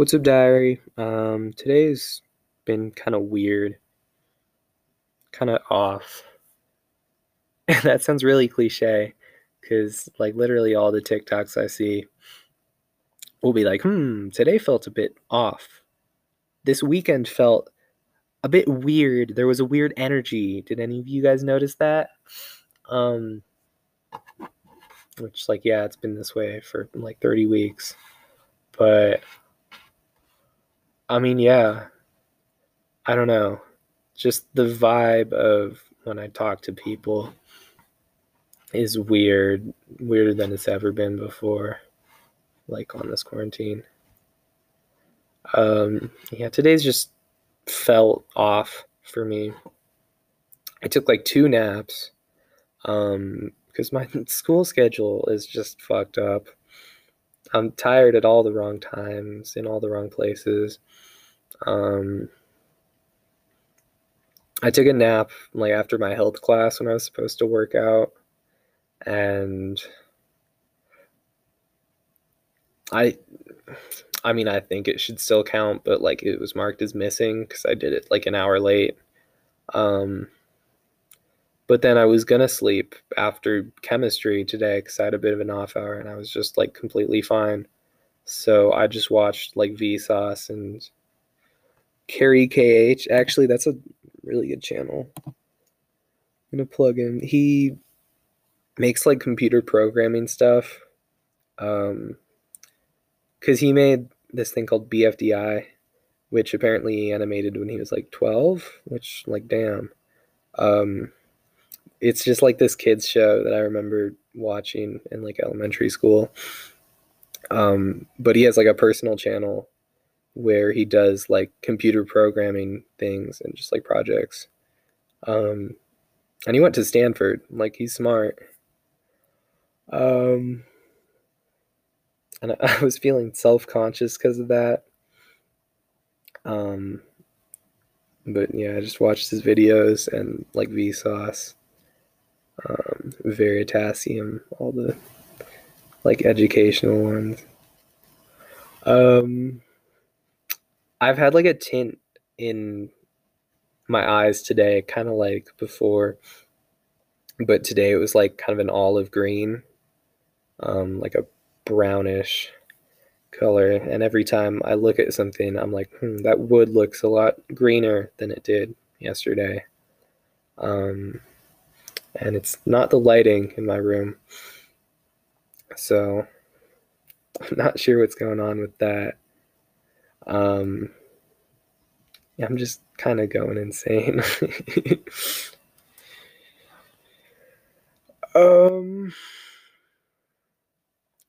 What's up, diary? Um, today's been kind of weird, kind of off. And that sounds really cliche because, like, literally all the TikToks I see will be like, hmm, today felt a bit off. This weekend felt a bit weird. There was a weird energy. Did any of you guys notice that? Um, which, like, yeah, it's been this way for like 30 weeks. But I mean, yeah. I don't know. Just the vibe of when I talk to people is weird, weirder than it's ever been before, like on this quarantine. Um, yeah, today's just felt off for me. I took like two naps um, because my school schedule is just fucked up. I'm tired at all the wrong times in all the wrong places. Um, I took a nap like after my health class when I was supposed to work out, and I, I mean, I think it should still count, but like it was marked as missing because I did it like an hour late. Um, but then I was gonna sleep after chemistry today because I had a bit of an off hour and I was just like completely fine. So I just watched like Vsauce and carykh. Actually, that's a really good channel. I'm gonna plug him. He makes like computer programming stuff. Um, because he made this thing called BFDI, which apparently he animated when he was like 12, which, like, damn. Um, it's just like this kids show that I remember watching in like elementary school. Um, but he has like a personal channel where he does like computer programming things and just like projects. Um, and he went to Stanford. Like he's smart. Um, and I was feeling self conscious because of that. Um, but yeah, I just watched his videos and like Vsauce, um, Veritasium, all the like educational ones. Um, I've had like a tint in my eyes today, kind of like before, but today it was like kind of an olive green, um, like a brownish color. And every time I look at something, I'm like, hmm, that wood looks a lot greener than it did yesterday. Um, and it's not the lighting in my room. So I'm not sure what's going on with that. Um, yeah, I'm just kind of going insane. um,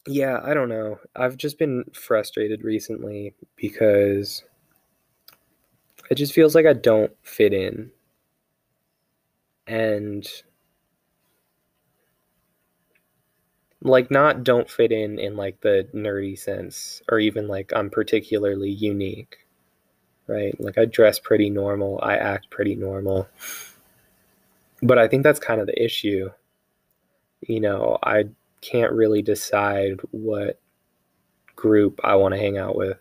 yeah, I don't know. I've just been frustrated recently because it just feels like I don't fit in. And like not don't fit in in like the nerdy sense or even like I'm particularly unique. Right? Like I dress pretty normal, I act pretty normal. But I think that's kind of the issue. You know, I can't really decide what group I want to hang out with.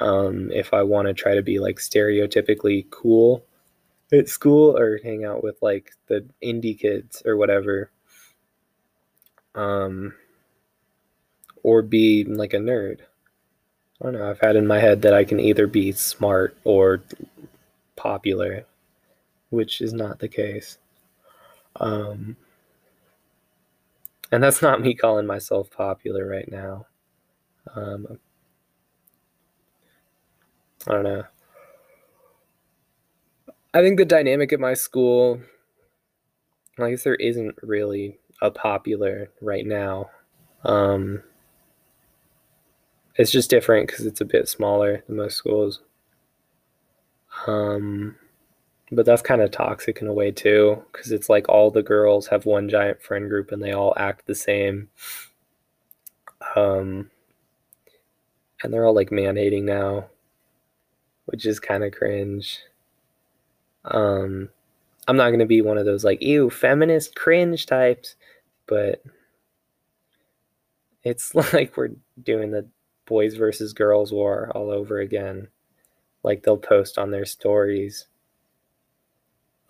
Um, if I want to try to be like stereotypically cool at school or hang out with like the indie kids or whatever um, or be like a nerd. I don't know. I've had in my head that I can either be smart or popular, which is not the case. Um, and that's not me calling myself popular right now. Um, I don't know. I think the dynamic at my school, I guess there isn't really a popular right now. Um, it's just different because it's a bit smaller than most schools. Um, but that's kind of toxic in a way too because it's like all the girls have one giant friend group and they all act the same. Um, and they're all like man hating now, which is kind of cringe. Um, I'm not gonna be one of those like ew feminist cringe types, but it's like we're doing the boys versus girls war all over again. Like they'll post on their stories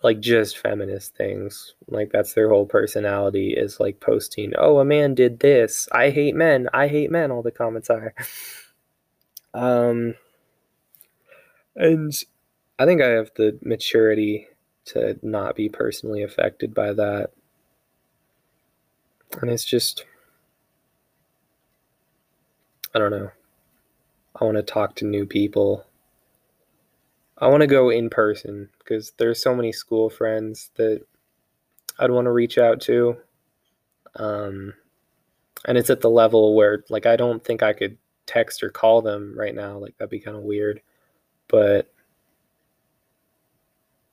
like just feminist things. Like that's their whole personality is like posting, "Oh, a man did this. I hate men. I hate men." All the comments are. um and I think I have the maturity to not be personally affected by that. And it's just I don't know. I want to talk to new people. I want to go in person because there's so many school friends that I'd want to reach out to. Um, and it's at the level where, like, I don't think I could text or call them right now. Like, that'd be kind of weird. But,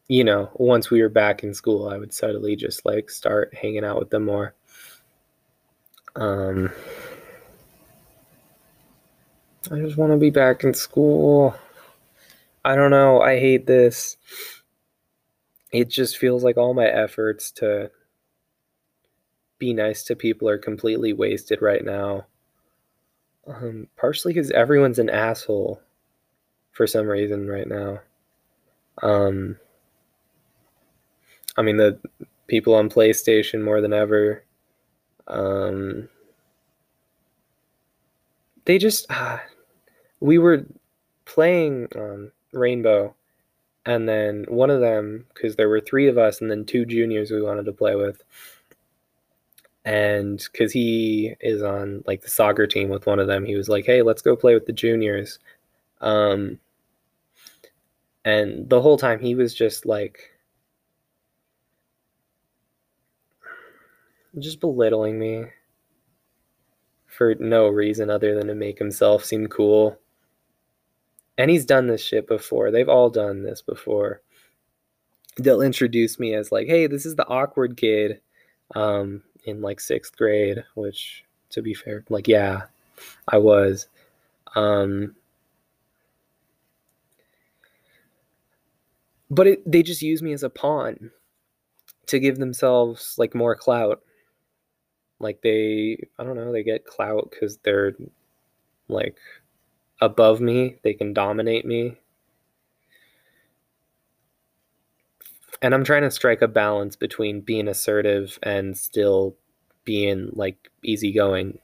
you know, once we were back in school, I would suddenly just, like, start hanging out with them more. Um, I just want to be back in school. I don't know. I hate this. It just feels like all my efforts to be nice to people are completely wasted right now. Um, partially because everyone's an asshole for some reason right now. Um, I mean, the people on PlayStation more than ever. Um, they just uh, we were playing um, Rainbow, and then one of them because there were three of us, and then two juniors we wanted to play with, and because he is on like the soccer team with one of them, he was like, "Hey, let's go play with the juniors," um, and the whole time he was just like. Just belittling me for no reason other than to make himself seem cool. And he's done this shit before. They've all done this before. They'll introduce me as like, "Hey, this is the awkward kid um in like 6th grade," which to be fair, like yeah, I was. Um but it, they just use me as a pawn to give themselves like more clout like they, I don't know, they get clout because they're like above me. They can dominate me. And I'm trying to strike a balance between being assertive and still being like easygoing.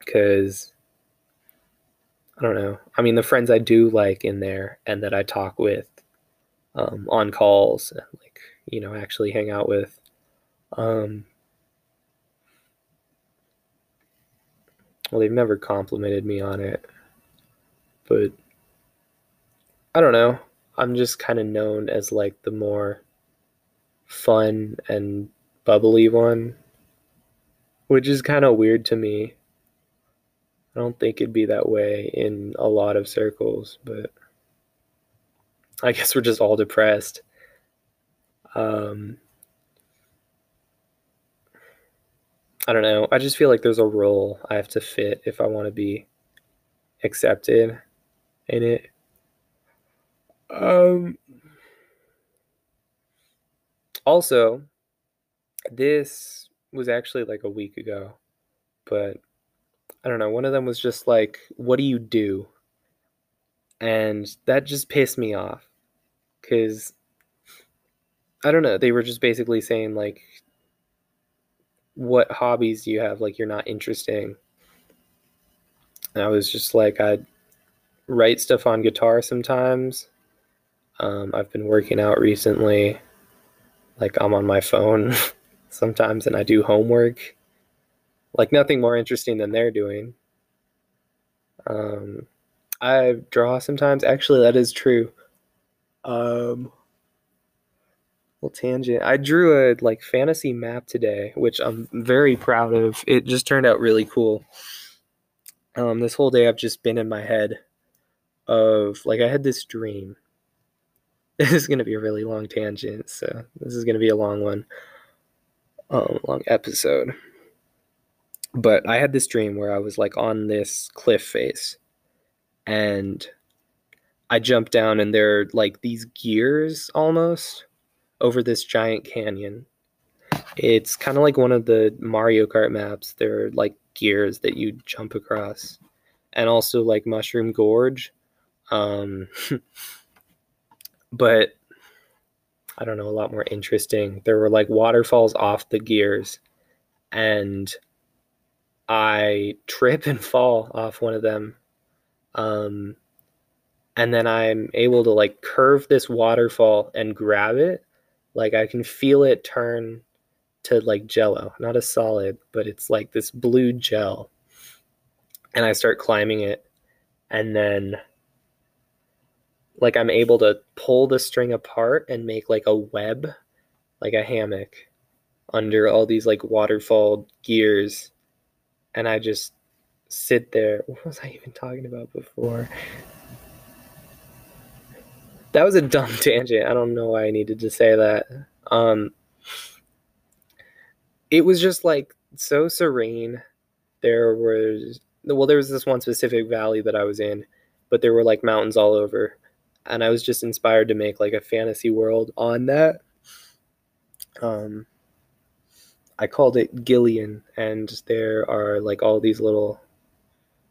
Because I don't know. I mean, the friends I do like in there and that I talk with um, on calls, like, you know, actually hang out with, um, Well, they've never complimented me on it. But I don't know. I'm just kind of known as like the more fun and bubbly one, which is kind of weird to me. I don't think it'd be that way in a lot of circles, but I guess we're just all depressed. Um, I don't know. I just feel like there's a role I have to fit if I want to be accepted in it. Um also this was actually like a week ago, but I don't know, one of them was just like, "What do you do?" And that just pissed me off cuz I don't know, they were just basically saying like what hobbies do you have like you're not interesting? And i was just like i write stuff on guitar sometimes. Um, i've been working out recently. Like i'm on my phone sometimes and i do homework. Like nothing more interesting than they're doing. Um, i draw sometimes. Actually that is true. Um, tangent. I drew a like fantasy map today, which I'm very proud of. It just turned out really cool. Um, this whole day I've just been in my head of like I had this dream. This is gonna be a really long tangent, so this is gonna be a long one, um, long episode. But I had this dream where I was like on this cliff face, and I jumped down, and there are like these gears almost over this giant canyon. It's kind of like one of the Mario Kart maps. There are like gears that you jump across. and also like Mushroom Gorge. Um, but I don't know, a lot more interesting. There were like waterfalls off the gears, and I trip and fall off one of them. Um, and then I'm able to like curve this waterfall and grab it. Like I can feel it turn to like jello, not a solid, but it's like this blue gel. And I start climbing it, and then like I'm able to pull the string apart and make like a web, like a hammock under all these like waterfall gears. And I just sit there. What was I even talking about before? That was a dumb tangent. I don't know why I needed to say that. Um it was just like so serene. There was well there was this one specific valley that I was in, but there were like mountains all over and I was just inspired to make like a fantasy world on that. Um, I called it Gillian, and there are like all these little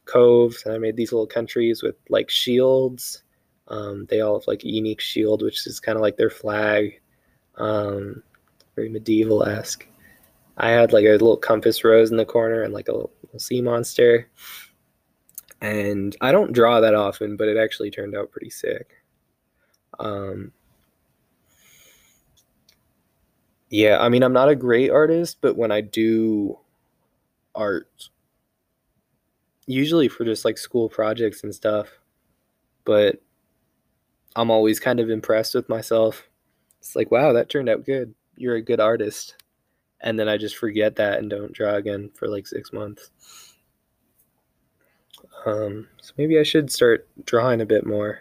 coves, and I made these little countries with like shields. Um, they all have like a unique shield, which is kind of like their flag, um, very medieval esque. I had like a little compass rose in the corner and like a little, sea monster. And I don't draw that often, but it actually turned out pretty sick. Um, yeah, I mean, I'm not a great artist, but when I do art, usually for just like school projects and stuff, but I'm always kind of impressed with myself. It's like, wow, that turned out good. You're a good artist. And then I just forget that and don't draw again for like six months. Um, so maybe I should start drawing a bit more.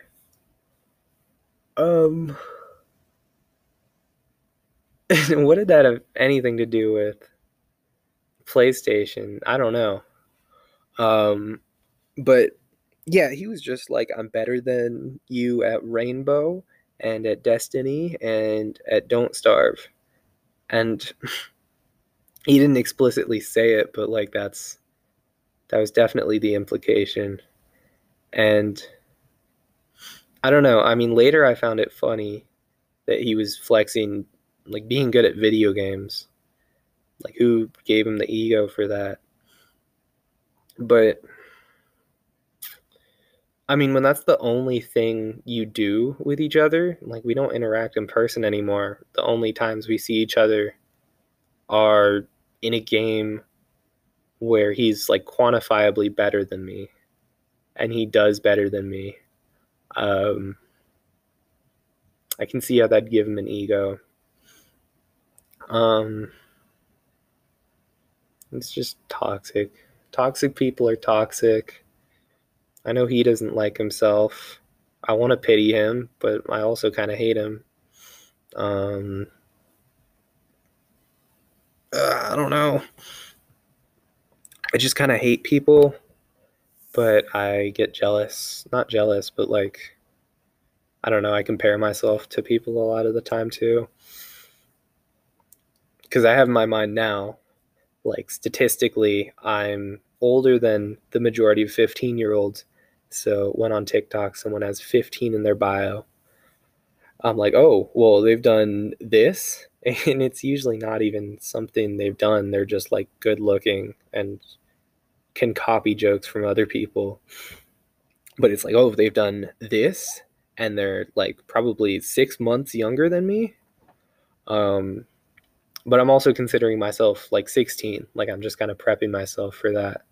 Um, what did that have anything to do with PlayStation? I don't know. Um, but yeah, he was just like, I'm better than you at Rainbow and at Destiny and at Don't Starve. And he didn't explicitly say it, but like that's that was definitely the implication. And I don't know. I mean, later I found it funny that he was flexing, like being good at video games. Like, who gave him the ego for that? But, I mean, when that's the only thing you do with each other, like, we don't interact in person anymore. The only times we see each other are in a game where he's, like, quantifiably better than me and he does better than me um, I can see how that'd give him an ego. Um, it's just toxic. Toxic people are toxic. I know he doesn't like himself. I want to pity him, but I also kind of hate him. Um, uh, I don't know. I just kind of hate people but I get jealous. Not jealous, but like, I don't know. I compare myself to people a lot of the time too. Because I have my mind now, like, statistically, I'm older than the majority of 15 year olds. So when on TikTok, someone has 15 in their bio. I'm like, oh, well, they've done this. And it's usually not even something they've done. They're just like good looking and can copy jokes from other people. But it's like, oh, they've done this and they're like probably six months younger than me. Um, but I'm also considering myself like 16. Like I'm just kind of prepping myself for that.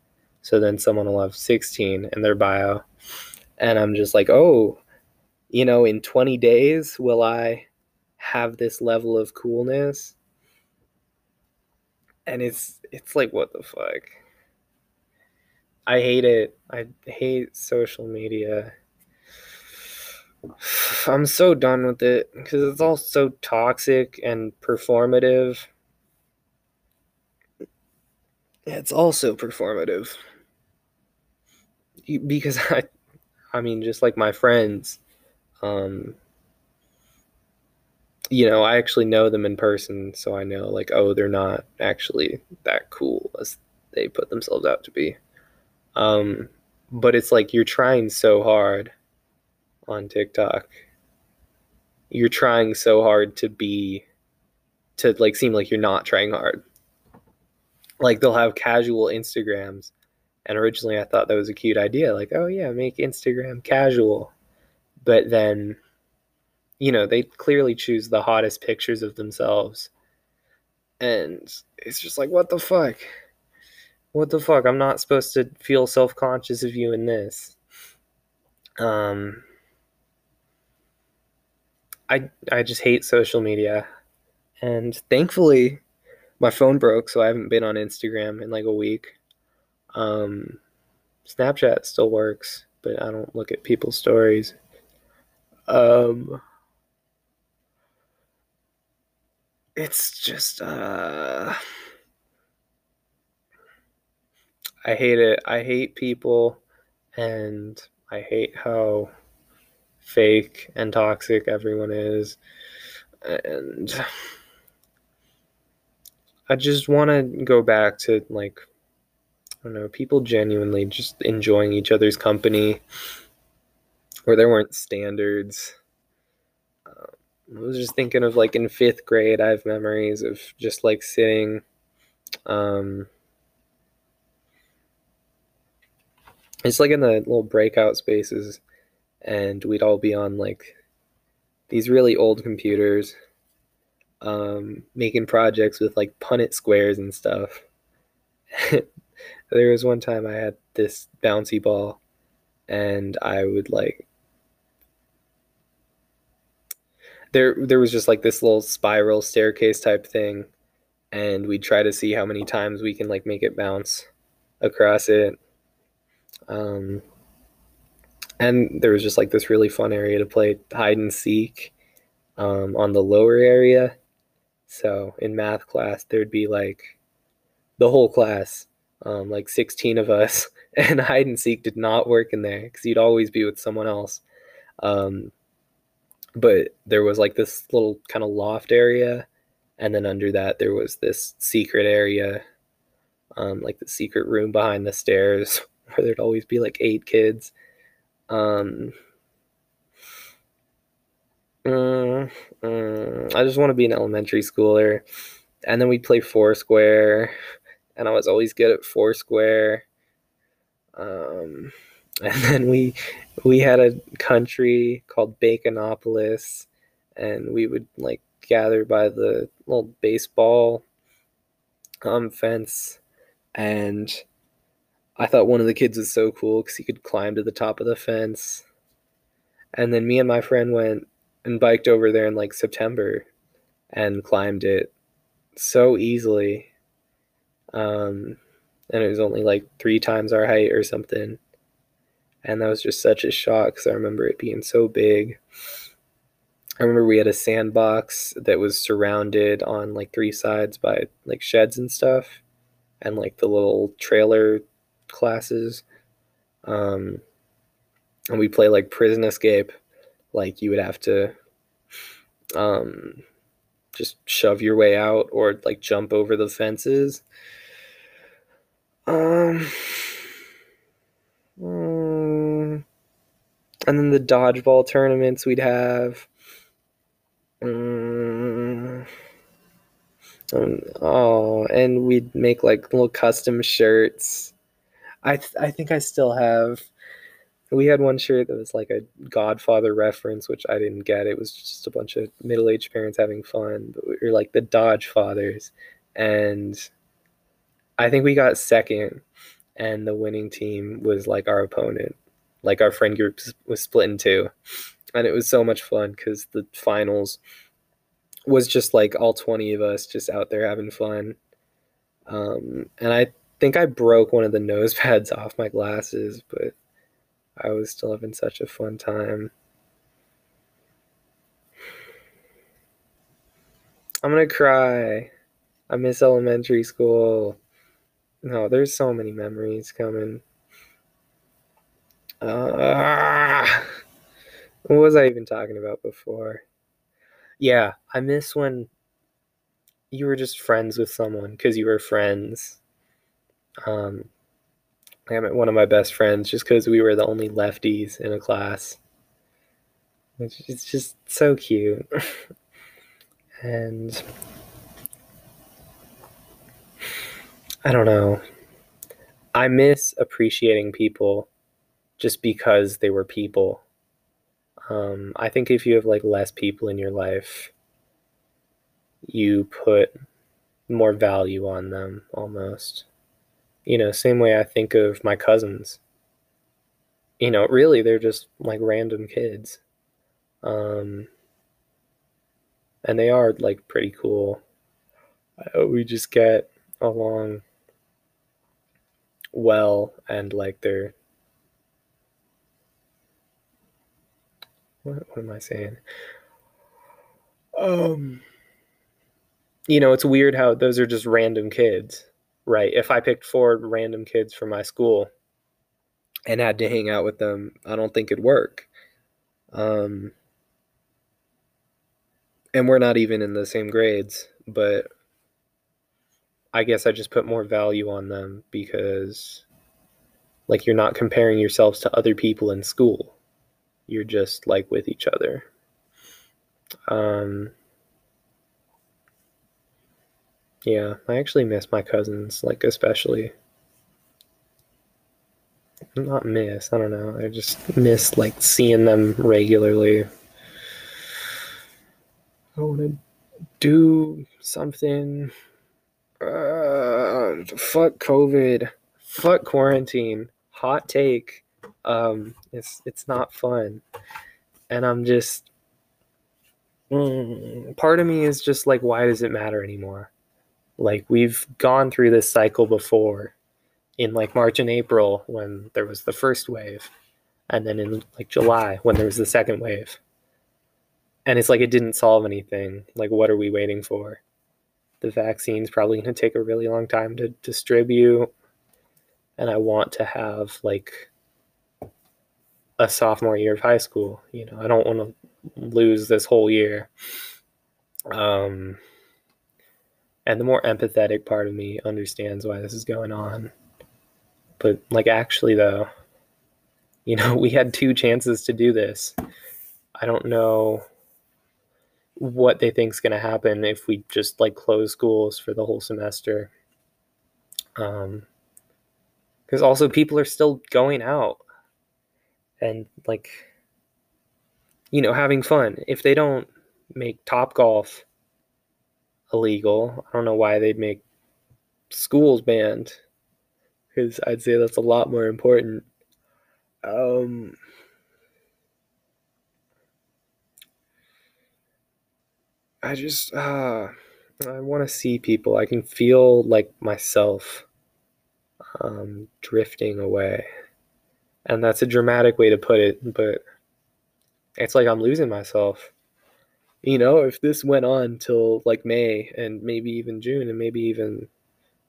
So then someone will have 16 in their bio. And I'm just like, oh, you know, in 20 days, will I have this level of coolness? And it's it's like what the fuck? I hate it. I hate social media. I'm so done with it because it's all so toxic and performative. It's also performative because I, I mean, just like my friends, um, you know, I actually know them in person, so I know like, oh, they're not actually that cool as they put themselves out to be. Um, but it's like you're trying so hard on TikTok. You're trying so hard to be to like seem like you're not trying hard. Like they'll have casual Instagrams and originally I thought that was a cute idea like oh yeah, make Instagram casual. But then you know, they clearly choose the hottest pictures of themselves. And it's just like what the fuck? What the fuck? I'm not supposed to feel self-conscious of you in this. Um I I just hate social media. And thankfully my phone broke, so I haven't been on Instagram in like a week. Um Snapchat still works, but I don't look at people's stories. Um it's just uh I hate it. I hate people and I hate how fake and toxic everyone is. And I just want to go back to like I don't know, people genuinely just enjoying each other's company where there weren't standards. Um, I was just thinking of like in fifth grade, I have memories of just like sitting um, it's like in the little breakout spaces and we'd all be on like these really old computers um, making projects with like Punnett squares and stuff there was one time i had this bouncy ball and i would like there there was just like this little spiral staircase type thing and we'd try to see how many times we can like make it bounce across it um, and there was just like this really fun area to play hide and seek um, on the lower area. So in math class, there'd be like the whole class, um, like 16 of us, and hide and seek did not work in there because you'd always be with someone else. Um, but there was like this little kind of loft area, and then under that, there was this secret area, um, like the secret room behind the stairs where there'd always be like eight kids. Um, uh, uh, I just want to be an elementary schooler. And then we'd play Foursquare, and I was always good at Foursquare. Um, and then we we had a country called Baconopolis, and we would like gather by the little baseball um, fence, and I thought one of the kids was so cool because he could climb to the top of the fence. And then me and my friend went and biked over there in like September and climbed it so easily. Um, and it was only like three times our height or something. And that was just such a shock because I remember it being so big. I remember we had a sandbox that was surrounded on like three sides by like sheds and stuff and like the little trailer classes. Um, and we play like prison escape. Like you would have to um, just shove your way out or like jump over the fences. Um, um and then the dodgeball tournaments we'd have. Um, oh, and we'd make like little custom shirts I th- I think I still have. We had one shirt that was like a Godfather reference, which I didn't get. It was just a bunch of middle aged parents having fun, but we were like the Dodge Fathers, and I think we got second, and the winning team was like our opponent. Like our friend group was split in two, and it was so much fun because the finals was just like all 20 of us just out there having fun. Um, and I think I broke one of the nose pads off my glasses, but I was still having such a fun time. I'm gonna cry. I miss elementary school. No, there's so many memories coming. Uh, what was I even talking about before? Yeah, I miss when you were just friends with someone because you were friends um, I met one of my best friends just because we were the only lefties in a class. It's just so cute. and I don't know. I miss appreciating people just because they were people. Um, I think if you have like less people in your life, you put more value on them almost. You know, same way I think of my cousins. You know, really, they're just like random kids. Um, and they are like pretty cool. Uh, we just get along well and like they're what, what am I saying? Um you know, it's weird how those are just random kids, right? If I picked four random kids from my school and had to hang out with them, I don't think it'd work. Um, and we're not even in the same grades, but I guess I just put more value on them because, like, you're not comparing yourselves to other people in school. You're just like with each other. Um, yeah, I actually miss my cousins, like, especially. Not miss, I don't know. I just miss, like, seeing them regularly. I want to do something uh, fuck COVID, fuck quarantine. Hot take. Um, it's it's not fun, and I'm just. Mm, part of me is just like, why does it matter anymore? Like we've gone through this cycle before, in like March and April when there was the first wave, and then in like July when there was the second wave. And it's like it didn't solve anything. Like, what are we waiting for? the vaccine's probably going to take a really long time to distribute and i want to have like a sophomore year of high school you know i don't want to lose this whole year um and the more empathetic part of me understands why this is going on but like actually though you know we had two chances to do this i don't know what they think is going to happen if we just like close schools for the whole semester. Um, because also people are still going out and like, you know, having fun. If they don't make Top Golf illegal, I don't know why they'd make schools banned. Because I'd say that's a lot more important. Um, I just uh I want to see people. I can feel like myself um, drifting away. And that's a dramatic way to put it, but it's like I'm losing myself. You know, if this went on till like May and maybe even June and maybe even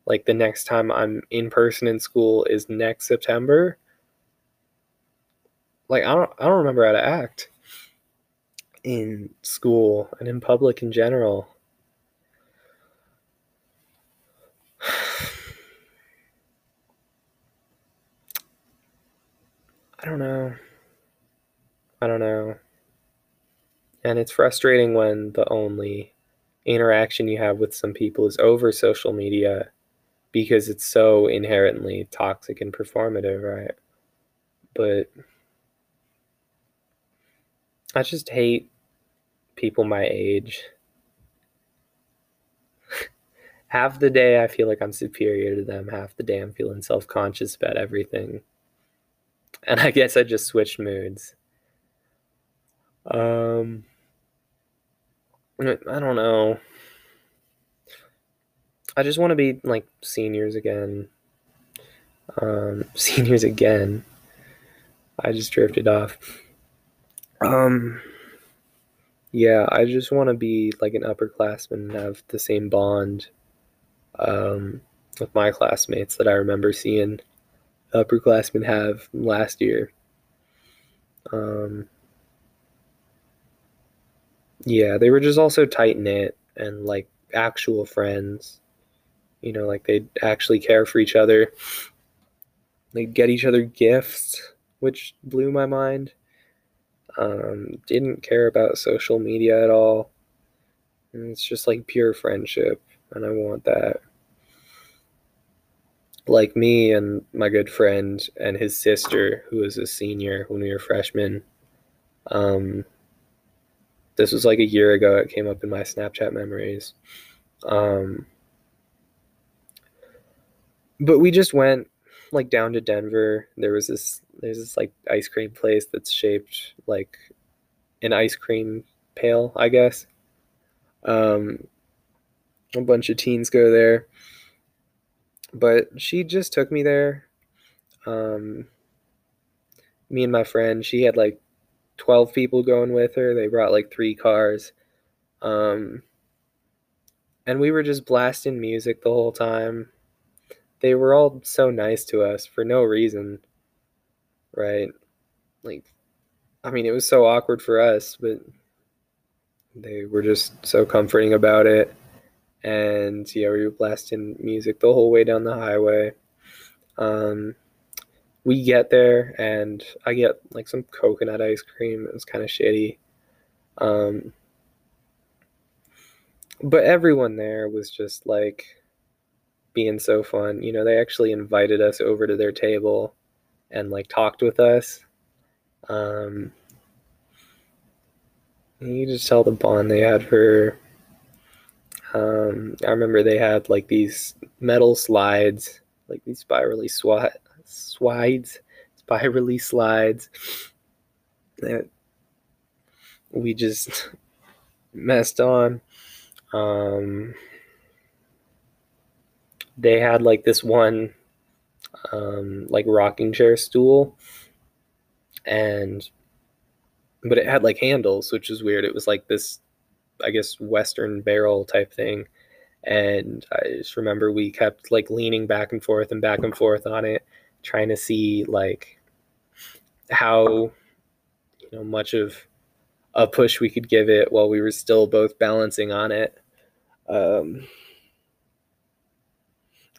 like the next time I'm in person in school is next September, like I don't I don't remember how to act in school and in public in general. I don't know. I don't know. And it's frustrating when the only interaction you have with some people is over social media because it's so inherently toxic and performative, right? But I just hate people my age. half the day I feel like I'm superior to them, half the day I'm feeling self conscious about everything. And I guess I just switched moods. Um, I don't know. I just want to be like seniors again. Um, seniors again. I just drifted off. Um, yeah, I just want to be like an upperclassman and have the same bond um, with my classmates that I remember seeing upperclassmen have last year. Um, yeah, they were just also tight knit and like actual friends. You know, like they'd actually care for each other. Like get each other gifts, which blew my mind. Um, didn't care about social media at all. And it's just like pure friendship, and I want that. Like me and my good friend and his sister, who was a senior when we were freshmen. Um, this was like a year ago. It came up in my Snapchat memories. Um, but we just went like down to Denver. There was this there's this like ice cream place that's shaped like an ice cream pail, I guess. Um, a bunch of teens go there, but she just took me there. Um, me and my friend, she had like 12 people going with her. They brought like three cars. Um, and we were just blasting music the whole time. They were all so nice to us for no reason. Right? Like, I mean, it was so awkward for us, but they were just so comforting about it. And yeah, we were blasting music the whole way down the highway. Um, we get there and I get like some coconut ice cream. It was kind of shitty. Um, but everyone there was just like being so fun. You know, they actually invited us over to their table and like talked with us. Um, you just tell the bond they had for. Um, I remember they had like these metal slides, like these spirally swat slides, spirally slides that we just messed on. Um, they had like this one um, like rocking chair stool and but it had like handles which was weird. It was like this i guess western barrel type thing. And i just remember we kept like leaning back and forth and back and forth on it trying to see like how you know much of a push we could give it while we were still both balancing on it. Um,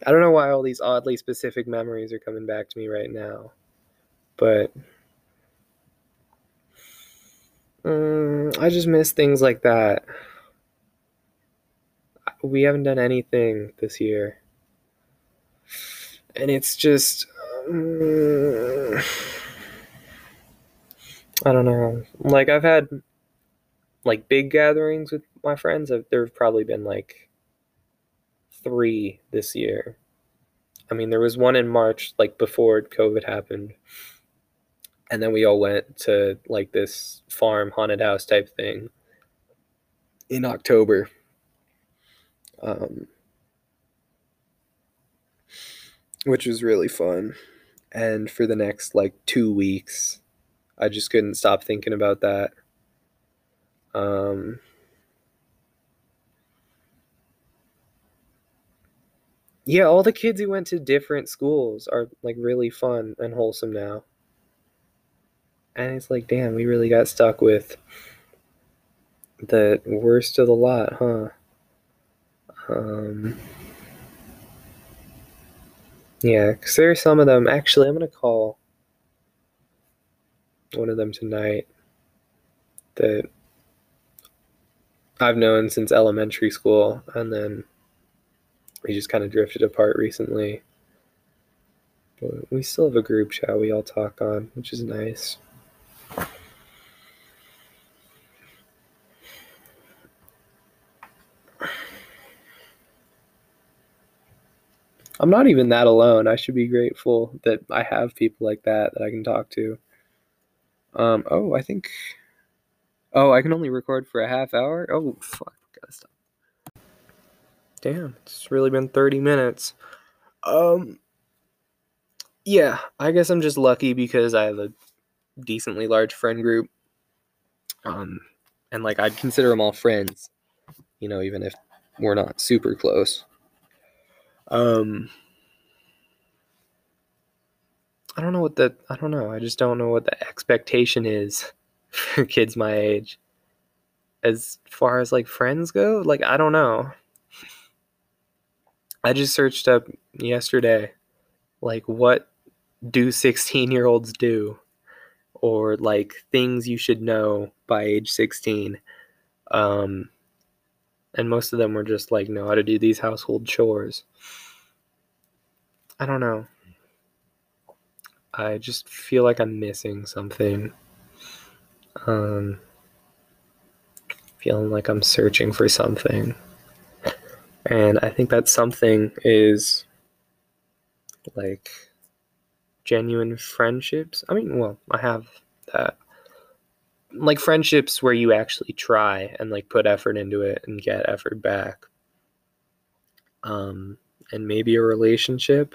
I don't know why all these oddly specific memories are coming back to me right now, but um, I just miss things like that. We haven't done anything this year, and it's just. I don't know. Like I've had like big gatherings with my friends. There have probably been like three this year. I mean, there was one in March, like before COVID happened, and then we all went to like this farm haunted house type thing in October. Um, which was really fun. And for the next like two weeks i just couldn't stop thinking about that. Um yeah all the kids who went to different schools are like really fun and wholesome now. And it's like damn we really got stuck with the worst of the lot huh? Um yeah, because there are some of them. Actually, I'm going to call one of them tonight that I've known since elementary school, and then we just kind of drifted apart recently. But we still have a group chat we all talk on, which is nice. I'm not even that alone. I should be grateful that I have people like that that I can talk to. Um, oh, I think. Oh, I can only record for a half hour? Oh, fuck. Gotta stop. Damn, it's really been 30 minutes. Um, yeah, I guess I'm just lucky because I have a decently large friend group. Um, and like I'd consider them all friends, you know, even if we're not super close. Um, I don't know what the I don't know. I just don't know what the expectation is for kids my age. As far as like friends go, like I don't know. I just searched up yesterday like what do 16 year olds do or like things you should know by age 16 um and most of them were just like know how to do these household chores i don't know i just feel like i'm missing something um feeling like i'm searching for something and i think that something is like genuine friendships. I mean, well, I have that. Like friendships where you actually try and like put effort into it and get effort back. Um, and maybe a relationship.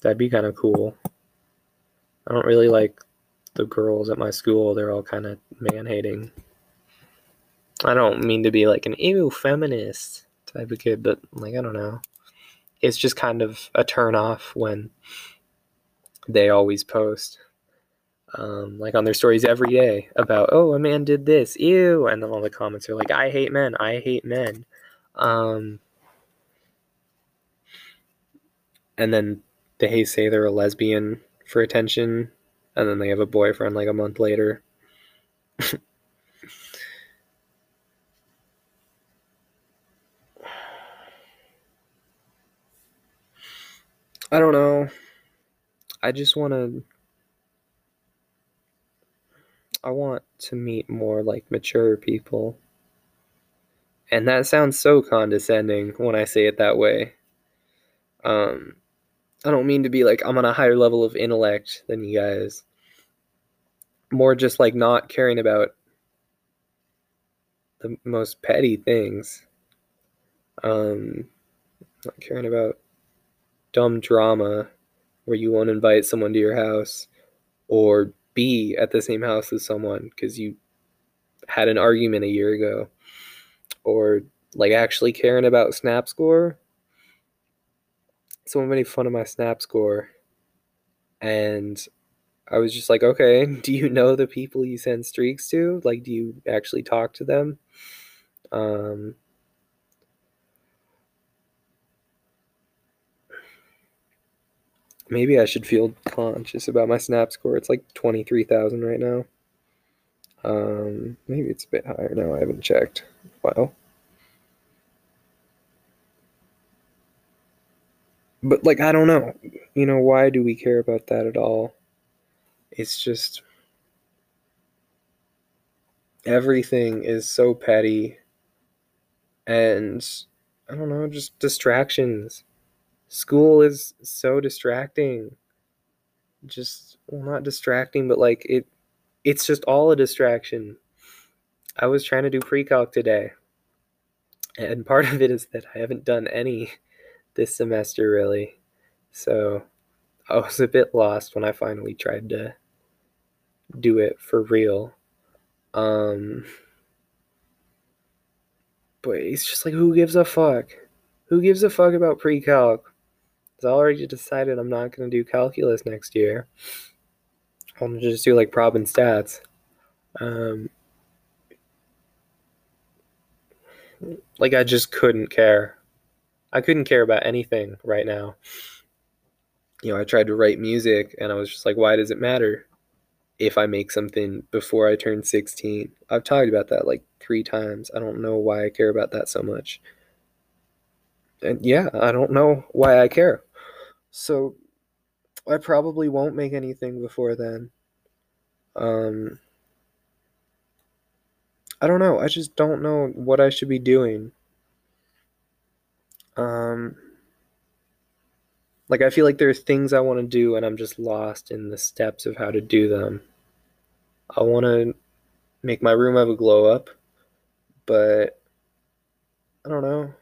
That'd be kind of cool. I don't really like the girls at my school. They're all kind of man hating. I don't mean to be like an ew feminist type of kid, but like I don't know. It's just kind of a turn off when they always post um, like on their stories every day about oh a man did this ew and then all the comments are like i hate men i hate men um, and then they say they're a lesbian for attention and then they have a boyfriend like a month later i don't know I just want to. I want to meet more like mature people. And that sounds so condescending when I say it that way. Um, I don't mean to be like I'm on a higher level of intellect than you guys. More just like not caring about the most petty things. Um, not caring about dumb drama where you won't invite someone to your house or be at the same house as someone because you had an argument a year ago or like actually caring about snap score. Someone made fun of my snap score and i was just like okay do you know the people you send streaks to? Like do you actually talk to them? Um Maybe I should feel conscious about my snap score. It's like 23,000 right now. Um, maybe it's a bit higher now. I haven't checked. Wow. But, like, I don't know. You know, why do we care about that at all? It's just. Everything is so petty. And, I don't know, just distractions school is so distracting. Just well not distracting but like it it's just all a distraction. I was trying to do pre-calc today and part of it is that i haven't done any this semester really. So i was a bit lost when i finally tried to do it for real. Um but it's just like who gives a fuck? Who gives a fuck about pre-calc I already decided I'm not going to do calculus next year. To just do like prob and stats. Um, like I just couldn't care. I couldn't care about anything right now. You know, I tried to write music and I was just like, why does it matter if I make something before I turn 16? I've talked about that like three times. I don't know why I care about that so much. And yeah, I don't know why I care. So I probably won't make anything before then. Um I don't know. I just don't know what I should be doing. Um like I feel like there are things I want to do and I'm just lost in the steps of how to do them. I want to make my room have a glow up, but I don't know.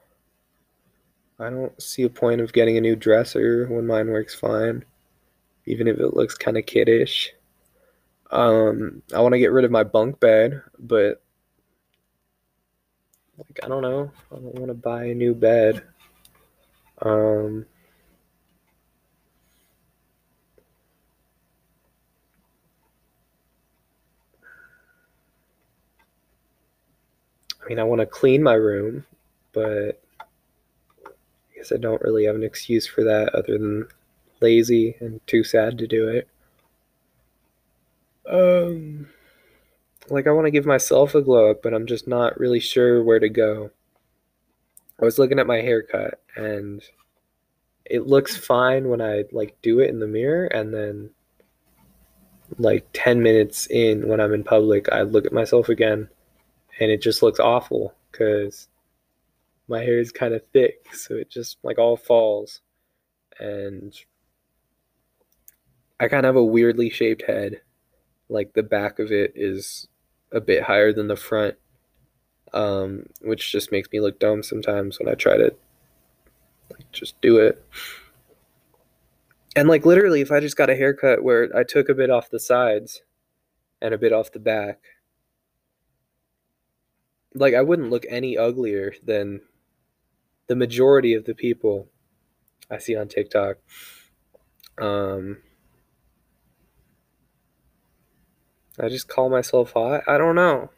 I don't see a point of getting a new dresser when mine works fine, even if it looks kind of kiddish. Um, I want to get rid of my bunk bed, but like I don't know. I don't want to buy a new bed. Um, I mean, I want to clean my room, but guess I don't really have an excuse for that other than lazy and too sad to do it. Um, like I want to give myself a glow up, but I'm just not really sure where to go. I was looking at my haircut and it looks fine when I like do it in the mirror and then like 10 minutes in when I'm in public, I look at myself again and it just looks awful cuz my hair is kind of thick, so it just like all falls and I kind of have a weirdly shaped head. Like the back of it is a bit higher than the front, um, which just makes me look dumb sometimes when I try to like just do it. And like literally, if I just got a haircut where I took a bit off the sides and a bit off the back, like I wouldn't look any uglier than the majority of the people I see on TikTok. Um, I just call myself hot. I don't know.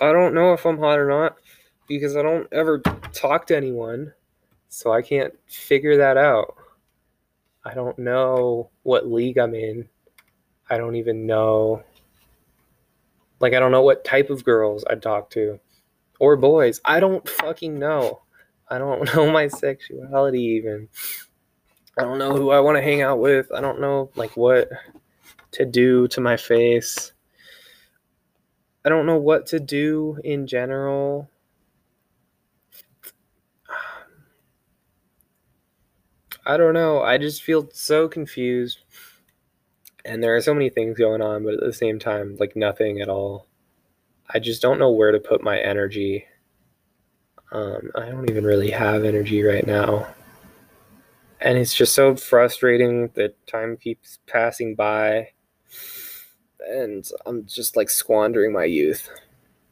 I don't know if I'm hot or not because I don't ever talk to anyone. So I can't figure that out. I don't know what league I'm in. I don't even know. Like, I don't know what type of girls I talk to or boys. I don't fucking know. I don't know my sexuality even. I don't know who I want to hang out with. I don't know like what to do to my face. I don't know what to do in general. I don't know. I just feel so confused. And there are so many things going on, but at the same time, like nothing at all. I just don't know where to put my energy. Um, I don't even really have energy right now. And it's just so frustrating that time keeps passing by and I'm just like squandering my youth.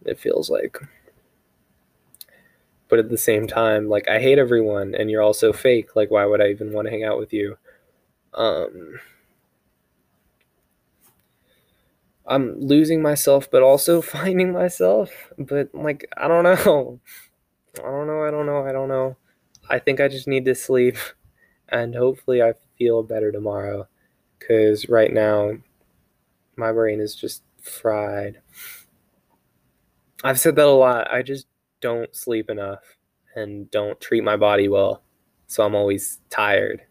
It feels like. But at the same time, like I hate everyone and you're also fake. Like why would I even want to hang out with you? Um I'm losing myself but also finding myself, but like I don't know. I don't know, I don't know, I don't know. I think I just need to sleep and hopefully I feel better tomorrow cuz right now my brain is just fried. I've said that a lot. I just don't sleep enough and don't treat my body well. So I'm always tired.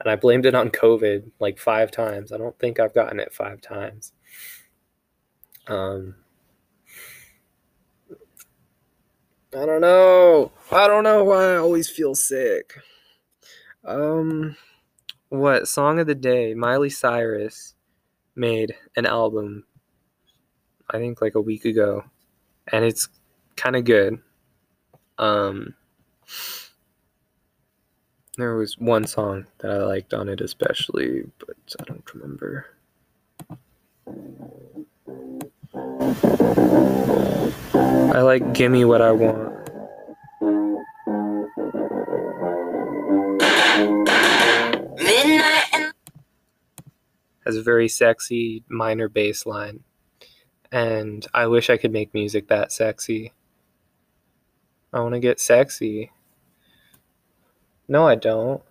And I blamed it on COVID like five times. I don't think I've gotten it five times. Um, I don't know. I don't know why I always feel sick. Um, what song of the day? Miley Cyrus made an album, I think like a week ago, and it's kind of good. Um, there was one song that I liked on it especially, but I don't remember. I like Gimme What I Want. has a very sexy minor bass line. And I wish I could make music that sexy. I want to get sexy. No, I don't.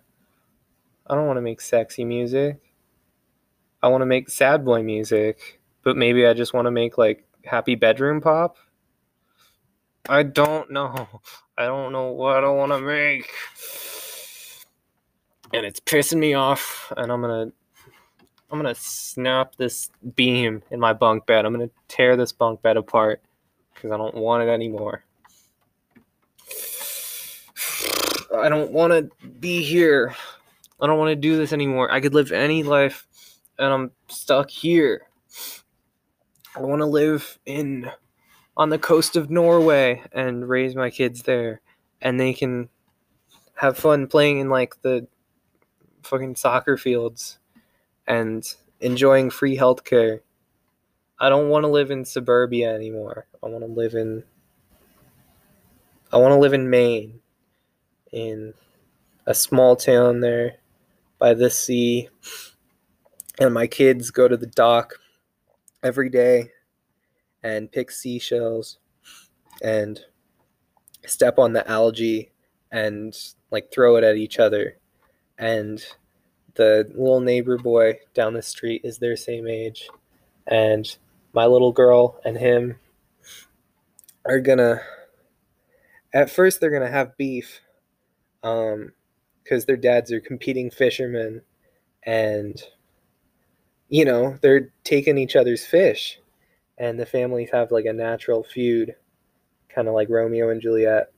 I don't want to make sexy music. I want to make sad boy music, but maybe I just want to make like happy bedroom pop. I don't know. I don't know what I want to make. And it's pissing me off, and I'm going to I'm gonna snap this beam in my bunk bed. I'm gonna tear this bunk bed apart because I don't want it anymore. I don't want to be here. I don't want to do this anymore. I could live any life, and I'm stuck here. I want to live in on the coast of Norway and raise my kids there, and they can have fun playing in like the fucking soccer fields and enjoying free healthcare. I don't want to live in suburbia anymore. I want to live in I want to live in Maine in a small town there by the sea and my kids go to the dock every day and pick seashells and step on the algae and like throw it at each other and the little neighbor boy down the street is their same age, and my little girl and him are gonna. At first, they're gonna have beef, um, because their dads are competing fishermen, and you know they're taking each other's fish, and the families have like a natural feud, kind of like Romeo and Juliet,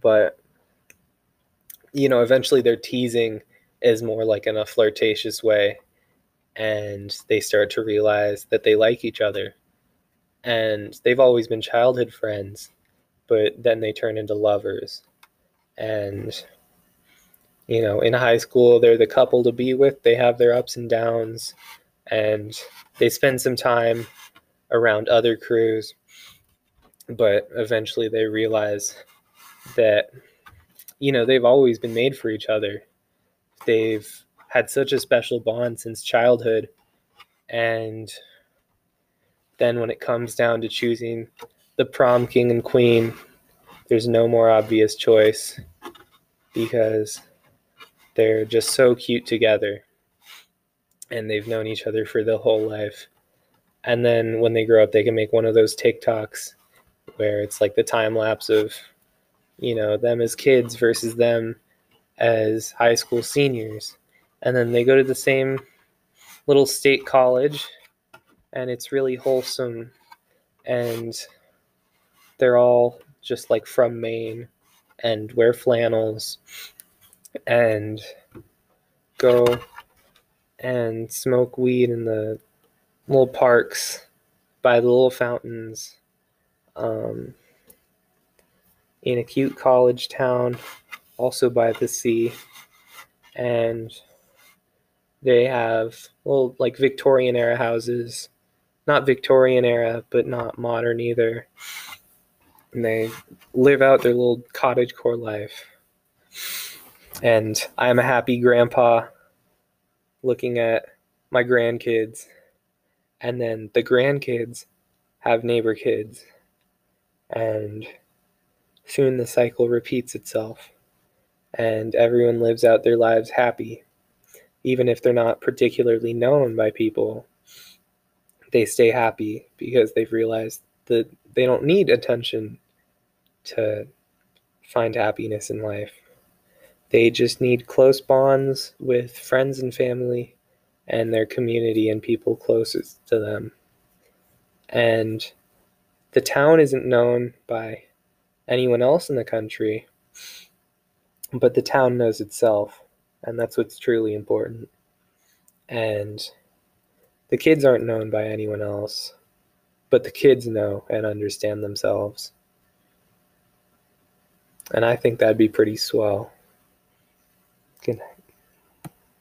but you know eventually they're teasing is more like in a flirtatious way and they start to realize that they like each other and they've always been childhood friends but then they turn into lovers and you know in high school they're the couple to be with they have their ups and downs and they spend some time around other crews but eventually they realize that you know they've always been made for each other. They've had such a special bond since childhood and then when it comes down to choosing the prom king and queen there's no more obvious choice because they're just so cute together and they've known each other for their whole life and then when they grow up they can make one of those tiktoks where it's like the time lapse of you know them as kids versus them as high school seniors. And then they go to the same little state college, and it's really wholesome. And they're all just like from Maine and wear flannels and go and smoke weed in the little parks by the little fountains um, in a cute college town also by the sea, and they have little like Victorian era houses, not Victorian era, but not modern either. And they live out their little cottage core life. And I'm a happy grandpa looking at my grandkids. And then the grandkids have neighbor kids. And soon the cycle repeats itself and everyone lives out their lives happy. Even if they're not particularly known by people, they stay happy because they've realized that they don't need attention to find happiness in life. They just need close bonds with friends and family and their community and people closest to them. And the town isn't known by anyone else in the country but the town knows itself, and that's what's truly important. And the kids aren't known by anyone else, but the kids know and understand themselves. And I think that'd be pretty swell. Good night.